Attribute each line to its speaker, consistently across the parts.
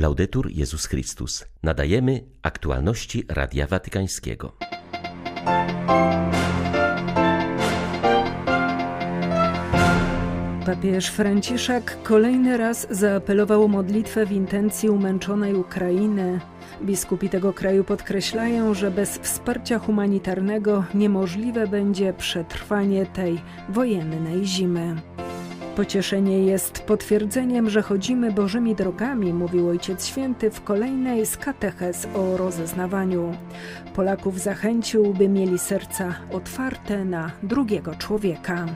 Speaker 1: Laudetur Jezus Chrystus. Nadajemy aktualności Radia Watykańskiego.
Speaker 2: Papież Franciszek kolejny raz zaapelował o modlitwę w intencji umęczonej Ukrainy. Biskupi tego kraju podkreślają, że bez wsparcia humanitarnego niemożliwe będzie przetrwanie tej wojennej zimy. Pocieszenie jest potwierdzeniem, że chodzimy Bożymi drogami, mówił Ojciec Święty w kolejnej z katechez o rozeznawaniu. Polaków zachęcił, by mieli serca otwarte na drugiego człowieka.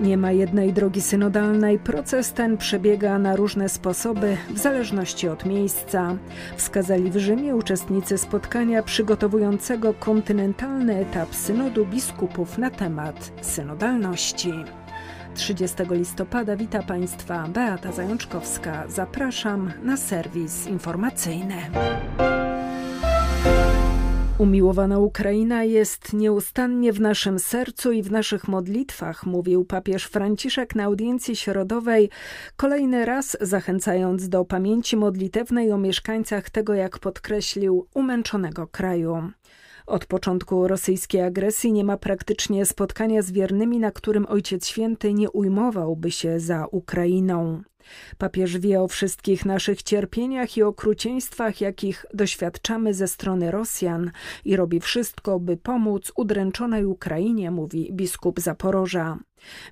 Speaker 2: Nie ma jednej drogi synodalnej. Proces ten przebiega na różne sposoby, w zależności od miejsca. Wskazali w Rzymie uczestnicy spotkania przygotowującego kontynentalny etap synodu biskupów na temat synodalności. 30 listopada wita Państwa Beata Zajączkowska. Zapraszam na serwis informacyjny. Umiłowana Ukraina jest nieustannie w naszym sercu i w naszych modlitwach, mówił papież Franciszek na audiencji środowej, kolejny raz zachęcając do pamięci modlitewnej o mieszkańcach tego, jak podkreślił, umęczonego kraju. Od początku rosyjskiej agresji nie ma praktycznie spotkania z wiernymi, na którym Ojciec Święty nie ujmowałby się za Ukrainą. Papież wie o wszystkich naszych cierpieniach i okrucieństwach, jakich doświadczamy ze strony Rosjan i robi wszystko, by pomóc udręczonej Ukrainie, mówi biskup Zaporoża.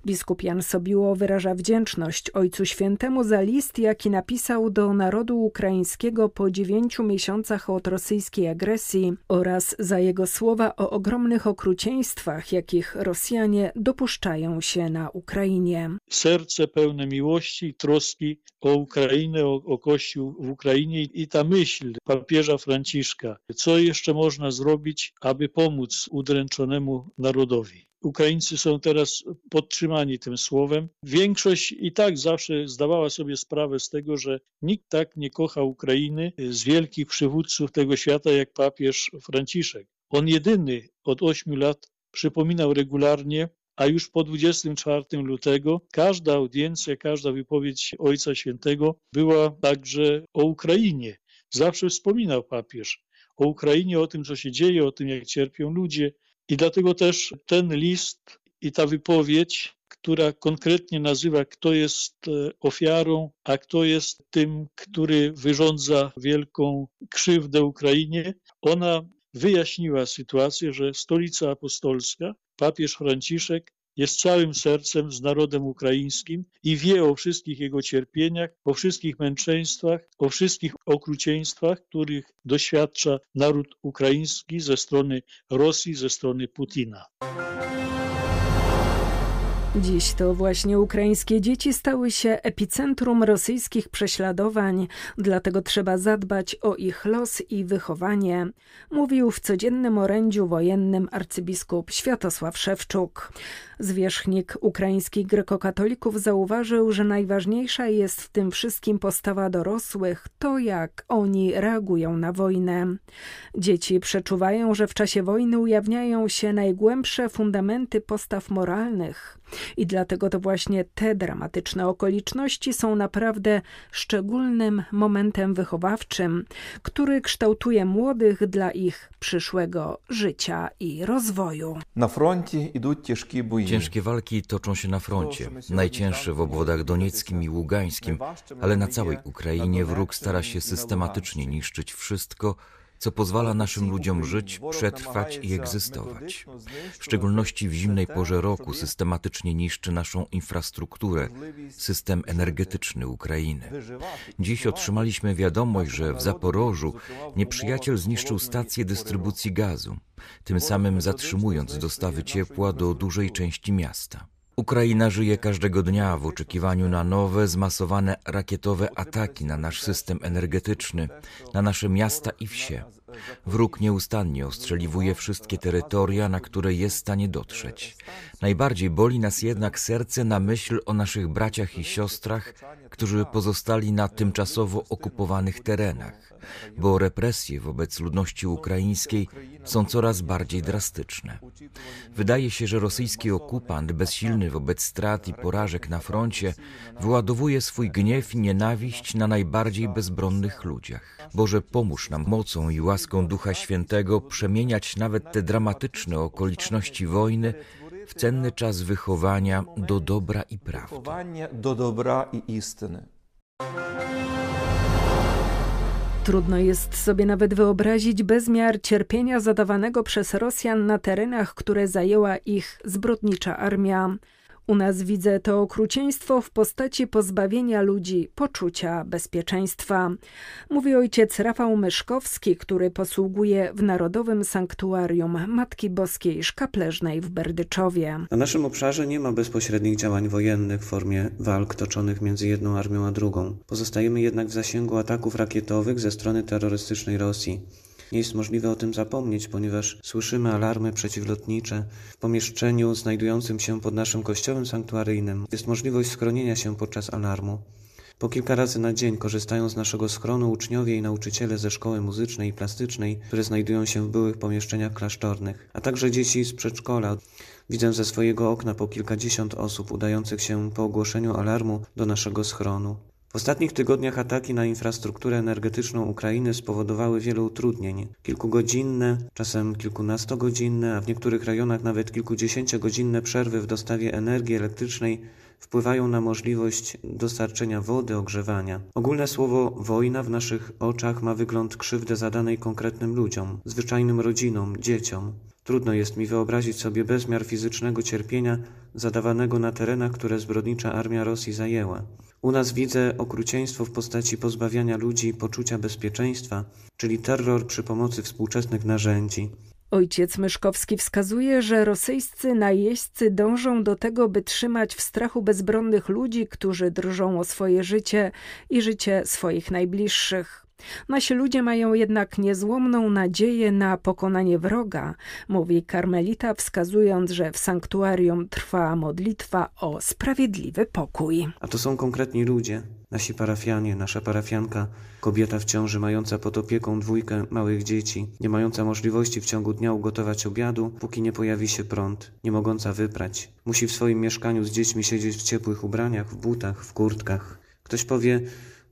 Speaker 2: Biskup Jan Sobiło wyraża wdzięczność Ojcu Świętemu za list, jaki napisał do narodu ukraińskiego po dziewięciu miesiącach od rosyjskiej agresji oraz za jego słowa o ogromnych okrucieństwach, jakich Rosjanie dopuszczają się na Ukrainie.
Speaker 3: Serce pełne miłości i troski o Ukrainę, o, o Kościół w Ukrainie i ta myśl papieża Franciszka, co jeszcze można zrobić, aby pomóc udręczonemu narodowi. Ukraińcy są teraz podtrzymani tym słowem. Większość i tak zawsze zdawała sobie sprawę z tego, że nikt tak nie kocha Ukrainy z wielkich przywódców tego świata jak papież Franciszek. On jedyny od ośmiu lat przypominał regularnie, a już po 24 lutego każda audiencja, każda wypowiedź Ojca Świętego była także o Ukrainie. Zawsze wspominał papież o Ukrainie, o tym, co się dzieje, o tym, jak cierpią ludzie, i dlatego też ten list i ta wypowiedź, która konkretnie nazywa, kto jest e, ofiarą, a kto jest tym, który wyrządza wielką krzywdę Ukrainie, ona wyjaśniła sytuację, że stolica apostolska, papież Franciszek, jest całym sercem z narodem ukraińskim i wie o wszystkich jego cierpieniach, o wszystkich męczeństwach, o wszystkich okrucieństwach, których doświadcza naród ukraiński ze strony Rosji, ze strony Putina.
Speaker 2: Dziś to właśnie ukraińskie dzieci stały się epicentrum rosyjskich prześladowań, dlatego trzeba zadbać o ich los i wychowanie, mówił w codziennym orędziu wojennym arcybiskup Światosław Szewczuk. Zwierzchnik ukraińskich grekokatolików zauważył, że najważniejsza jest w tym wszystkim postawa dorosłych, to jak oni reagują na wojnę. Dzieci przeczuwają, że w czasie wojny ujawniają się najgłębsze fundamenty postaw moralnych. I dlatego to właśnie te dramatyczne okoliczności są naprawdę szczególnym momentem wychowawczym, który kształtuje młodych dla ich przyszłego życia i rozwoju.
Speaker 4: Na froncie idą ciężkie boje.
Speaker 5: Ciężkie walki toczą się na froncie, najcięższe w obwodach donieckim i ługańskim, ale na całej Ukrainie wróg stara się systematycznie niszczyć wszystko, co pozwala naszym ludziom żyć, przetrwać i egzystować. W szczególności w zimnej porze roku systematycznie niszczy naszą infrastrukturę, system energetyczny Ukrainy. Dziś otrzymaliśmy wiadomość, że w Zaporożu nieprzyjaciel zniszczył stację dystrybucji gazu, tym samym zatrzymując dostawy ciepła do dużej części miasta. Ukraina żyje każdego dnia w oczekiwaniu na nowe, zmasowane rakietowe ataki na nasz system energetyczny, na nasze miasta i wsie. Wróg nieustannie ostrzeliwuje wszystkie terytoria, na które jest w stanie dotrzeć. Najbardziej boli nas jednak serce na myśl o naszych braciach i siostrach, którzy pozostali na tymczasowo okupowanych terenach, bo represje wobec ludności ukraińskiej są coraz bardziej drastyczne. Wydaje się, że rosyjski okupant, bezsilny wobec strat i porażek na froncie, wyładowuje swój gniew i nienawiść na najbardziej bezbronnych ludziach. Boże, pomóż nam mocą i łaską Ducha Świętego przemieniać nawet te dramatyczne okoliczności wojny w cenny czas wychowania do dobra i prawdy.
Speaker 4: do dobra i istyny.
Speaker 2: Trudno jest sobie nawet wyobrazić bezmiar cierpienia zadawanego przez Rosjan na terenach, które zajęła ich zbrodnicza armia. U nas widzę to okrucieństwo w postaci pozbawienia ludzi poczucia bezpieczeństwa. Mówi ojciec Rafał Myszkowski, który posługuje w Narodowym Sanktuarium Matki Boskiej Szkapleżnej w Berdyczowie.
Speaker 6: Na naszym obszarze nie ma bezpośrednich działań wojennych w formie walk toczonych między jedną armią a drugą. Pozostajemy jednak w zasięgu ataków rakietowych ze strony terrorystycznej Rosji. Nie jest możliwe o tym zapomnieć, ponieważ słyszymy alarmy przeciwlotnicze. W pomieszczeniu znajdującym się pod naszym kościołem sanktuaryjnym jest możliwość schronienia się podczas alarmu. Po kilka razy na dzień korzystają z naszego schronu uczniowie i nauczyciele ze szkoły muzycznej i plastycznej, które znajdują się w byłych pomieszczeniach klasztornych, a także dzieci z przedszkola. Widzę ze swojego okna po kilkadziesiąt osób udających się po ogłoszeniu alarmu do naszego schronu. W ostatnich tygodniach ataki na infrastrukturę energetyczną Ukrainy spowodowały wiele utrudnień. Kilkugodzinne, czasem kilkunastogodzinne, a w niektórych rejonach nawet kilkudziesięciogodzinne przerwy w dostawie energii elektrycznej wpływają na możliwość dostarczenia wody, ogrzewania. Ogólne słowo wojna w naszych oczach ma wygląd krzywdy zadanej konkretnym ludziom, zwyczajnym rodzinom, dzieciom. Trudno jest mi wyobrazić sobie bezmiar fizycznego cierpienia zadawanego na terenach, które zbrodnicza armia Rosji zajęła. U nas widzę okrucieństwo w postaci pozbawiania ludzi poczucia bezpieczeństwa, czyli terror przy pomocy współczesnych narzędzi.
Speaker 2: Ojciec Myszkowski wskazuje, że rosyjscy najeźdźcy dążą do tego, by trzymać w strachu bezbronnych ludzi, którzy drżą o swoje życie i życie swoich najbliższych. Nasi ludzie mają jednak niezłomną nadzieję na pokonanie wroga, mówi karmelita, wskazując, że w sanktuarium trwa modlitwa o sprawiedliwy pokój.
Speaker 6: A to są konkretni ludzie, nasi parafianie, nasza parafianka, kobieta w ciąży mająca pod opieką dwójkę małych dzieci, nie mająca możliwości w ciągu dnia ugotować obiadu, póki nie pojawi się prąd, nie mogąca wyprać. Musi w swoim mieszkaniu z dziećmi siedzieć w ciepłych ubraniach, w butach, w kurtkach. Ktoś powie,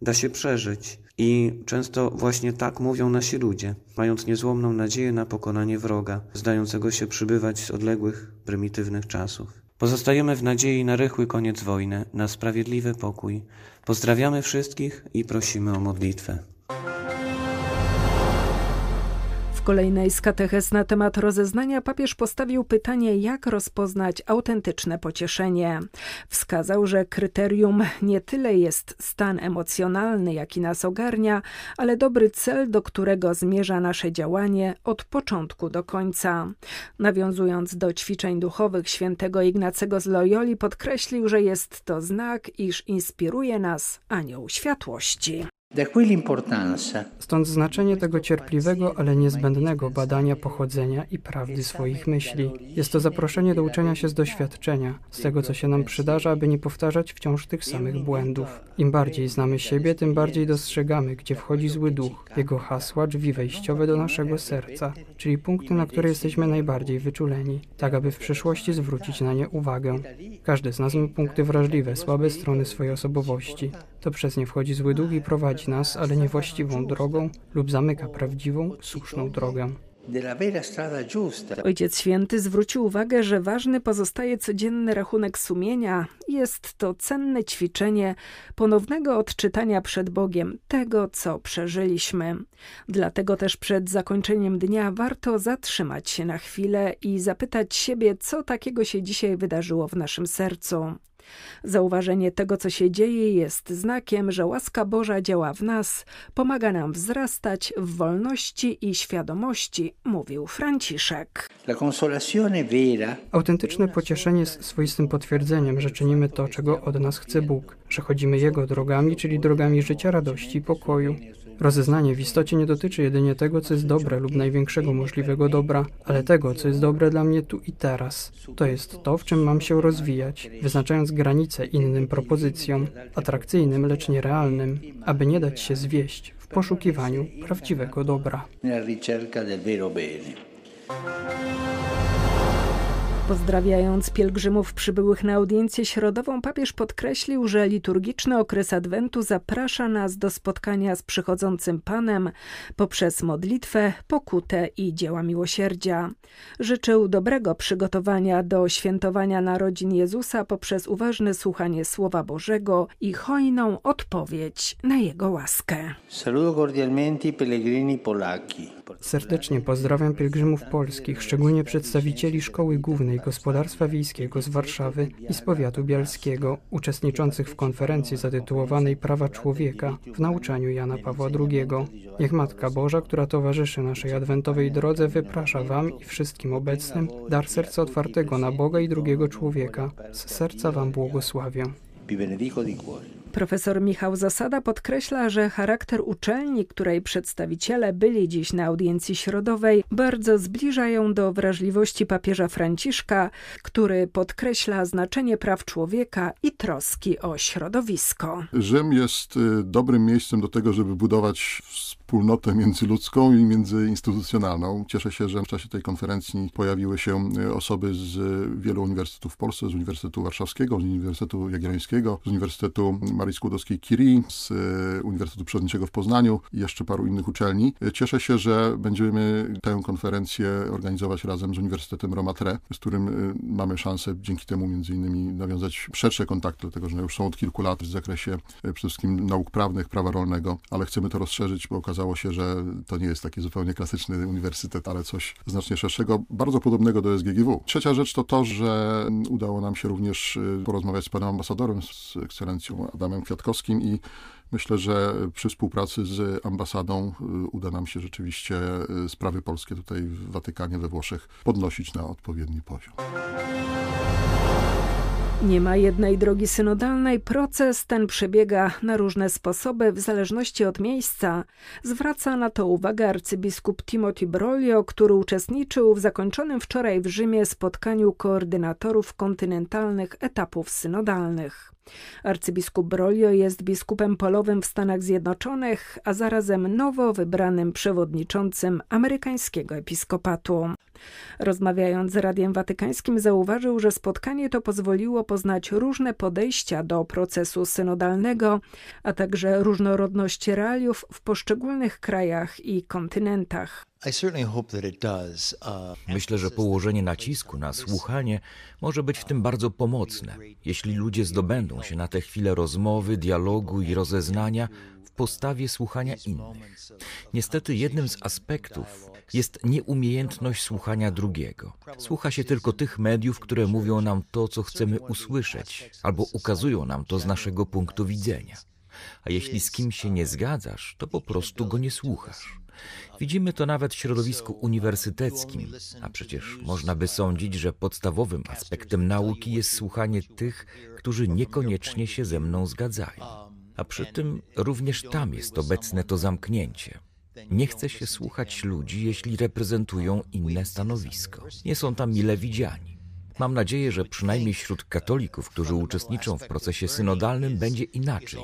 Speaker 6: da się przeżyć. I często właśnie tak mówią nasi ludzie, mając niezłomną nadzieję na pokonanie wroga, zdającego się przybywać z odległych, prymitywnych czasów. Pozostajemy w nadziei na rychły koniec wojny, na sprawiedliwy pokój. Pozdrawiamy wszystkich i prosimy o modlitwę.
Speaker 2: Kolejnej z katechez na temat rozeznania papież postawił pytanie, jak rozpoznać autentyczne pocieszenie. Wskazał, że kryterium nie tyle jest stan emocjonalny, jaki nas ogarnia, ale dobry cel, do którego zmierza nasze działanie od początku do końca. Nawiązując do ćwiczeń duchowych świętego Ignacego z Loyoli, podkreślił, że jest to znak, iż inspiruje nas anioł światłości.
Speaker 7: Stąd znaczenie tego cierpliwego, ale niezbędnego badania pochodzenia i prawdy swoich myśli. Jest to zaproszenie do uczenia się z doświadczenia, z tego, co się nam przydarza, aby nie powtarzać wciąż tych samych błędów. Im bardziej znamy siebie, tym bardziej dostrzegamy, gdzie wchodzi zły duch, jego hasła, drzwi wejściowe do naszego serca, czyli punkty, na które jesteśmy najbardziej wyczuleni, tak aby w przyszłości zwrócić na nie uwagę. Każdy z nas ma punkty wrażliwe, słabe strony swojej osobowości. To przez nie wchodzi zły duch i prowadzi nas, ale niewłaściwą drogą lub zamyka prawdziwą, słuszną drogę.
Speaker 2: Ojciec Święty zwrócił uwagę, że ważny pozostaje codzienny rachunek sumienia. Jest to cenne ćwiczenie ponownego odczytania przed Bogiem tego, co przeżyliśmy. Dlatego też przed zakończeniem dnia warto zatrzymać się na chwilę i zapytać siebie, co takiego się dzisiaj wydarzyło w naszym sercu. Zauważenie tego, co się dzieje, jest znakiem, że łaska Boża działa w nas, pomaga nam wzrastać w wolności i świadomości, mówił Franciszek.
Speaker 7: Autentyczne pocieszenie jest swoistym potwierdzeniem, że czynimy to, czego od nas chce Bóg, że chodzimy Jego drogami, czyli drogami życia, radości i pokoju. Rozeznanie w istocie nie dotyczy jedynie tego, co jest dobre lub największego możliwego dobra, ale tego, co jest dobre dla mnie tu i teraz. To jest to, w czym mam się rozwijać, wyznaczając granice innym propozycjom, atrakcyjnym, lecz nierealnym, aby nie dać się zwieść w poszukiwaniu prawdziwego dobra.
Speaker 2: Pozdrawiając pielgrzymów przybyłych na audiencję środową, papież podkreślił, że liturgiczny okres Adwentu zaprasza nas do spotkania z przychodzącym Panem poprzez modlitwę, pokutę i dzieła miłosierdzia. Życzył dobrego przygotowania do świętowania narodzin Jezusa poprzez uważne słuchanie Słowa Bożego i hojną odpowiedź na Jego łaskę.
Speaker 7: Saludo cordialmente pellegrini polacchi. Serdecznie pozdrawiam pielgrzymów polskich, szczególnie przedstawicieli Szkoły Głównej Gospodarstwa Wiejskiego z Warszawy i z powiatu bialskiego, uczestniczących w konferencji zatytułowanej Prawa Człowieka w nauczaniu Jana Pawła II. Niech Matka Boża, która towarzyszy naszej adwentowej drodze, wyprasza Wam i wszystkim obecnym dar serca otwartego na Boga i drugiego człowieka. Z serca Wam błogosławię.
Speaker 2: Profesor Michał Zasada podkreśla, że charakter uczelni, której przedstawiciele byli dziś na audiencji środowej, bardzo zbliżają do wrażliwości papieża Franciszka, który podkreśla znaczenie praw człowieka i troski o środowisko.
Speaker 8: Rzym jest y, dobrym miejscem do tego, żeby budować wspólnotę międzyludzką i międzyinstytucjonalną. Cieszę się, że w czasie tej konferencji pojawiły się e, osoby z wielu uniwersytetów w Polsce, z Uniwersytetu Warszawskiego, z Uniwersytetu Jagiellońskiego, z Uniwersytetu Marii Skłodowskiej-Curie, z e, Uniwersytetu Przyrodniczego w Poznaniu i jeszcze paru innych uczelni. E, cieszę się, że będziemy tę konferencję organizować razem z Uniwersytetem Roma Tre, z którym mamy szansę dzięki temu między innymi nawiązać szersze kontakty, dlatego że już są od kilku lat w zakresie przede wszystkim nauk prawnych, prawa rolnego, ale chcemy to rozszerzyć, bo okazało się, że to nie jest taki zupełnie klasyczny uniwersytet, ale coś znacznie szerszego, bardzo podobnego do SGGW. Trzecia rzecz to to, że udało nam się również porozmawiać z panem ambasadorem, z ekscelencją Adamem Kwiatkowskim i Myślę, że przy współpracy z ambasadą y, uda nam się rzeczywiście y, sprawy polskie tutaj w Watykanie, we Włoszech podnosić na odpowiedni poziom.
Speaker 2: Nie ma jednej drogi synodalnej, proces ten przebiega na różne sposoby w zależności od miejsca. Zwraca na to uwagę arcybiskup Timothy Brolio, który uczestniczył w zakończonym wczoraj w Rzymie spotkaniu koordynatorów kontynentalnych etapów synodalnych. Arcybiskup Brolio jest biskupem polowym w Stanach Zjednoczonych, a zarazem nowo wybranym przewodniczącym amerykańskiego episkopatu. Rozmawiając z Radiem Watykańskim zauważył, że spotkanie to pozwoliło poznać różne podejścia do procesu synodalnego, a także różnorodność realiów w poszczególnych krajach i kontynentach.
Speaker 5: Uh, Myślę, że położenie nacisku na słuchanie może być w tym bardzo pomocne. Jeśli ludzie zdobędą się na tę chwilę rozmowy, dialogu i rozeznania w postawie słuchania innych. Niestety jednym z aspektów jest nieumiejętność słuchania drugiego. Słucha się tylko tych mediów, które mówią nam to, co chcemy usłyszeć, albo ukazują nam to z naszego punktu widzenia. A jeśli z kimś się nie zgadzasz, to po prostu go nie słuchasz. Widzimy to nawet w środowisku uniwersyteckim, a przecież można by sądzić, że podstawowym aspektem nauki jest słuchanie tych, którzy niekoniecznie się ze mną zgadzają. A przy tym również tam jest obecne to zamknięcie. Nie chce się słuchać ludzi, jeśli reprezentują inne stanowisko. Nie są tam mile widziani. Mam nadzieję, że przynajmniej wśród katolików, którzy uczestniczą w procesie synodalnym, będzie inaczej,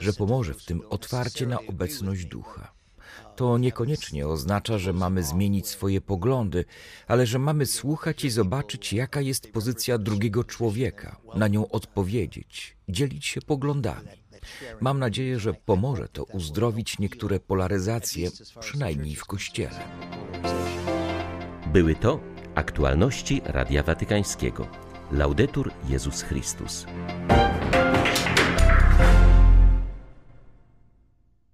Speaker 5: że pomoże w tym otwarcie na obecność ducha. To niekoniecznie oznacza, że mamy zmienić swoje poglądy, ale że mamy słuchać i zobaczyć, jaka jest pozycja drugiego człowieka, na nią odpowiedzieć, dzielić się poglądami. Mam nadzieję, że pomoże to uzdrowić niektóre polaryzacje, przynajmniej w Kościele.
Speaker 1: Były to aktualności Radia Watykańskiego. Laudetur Jezus Chrystus.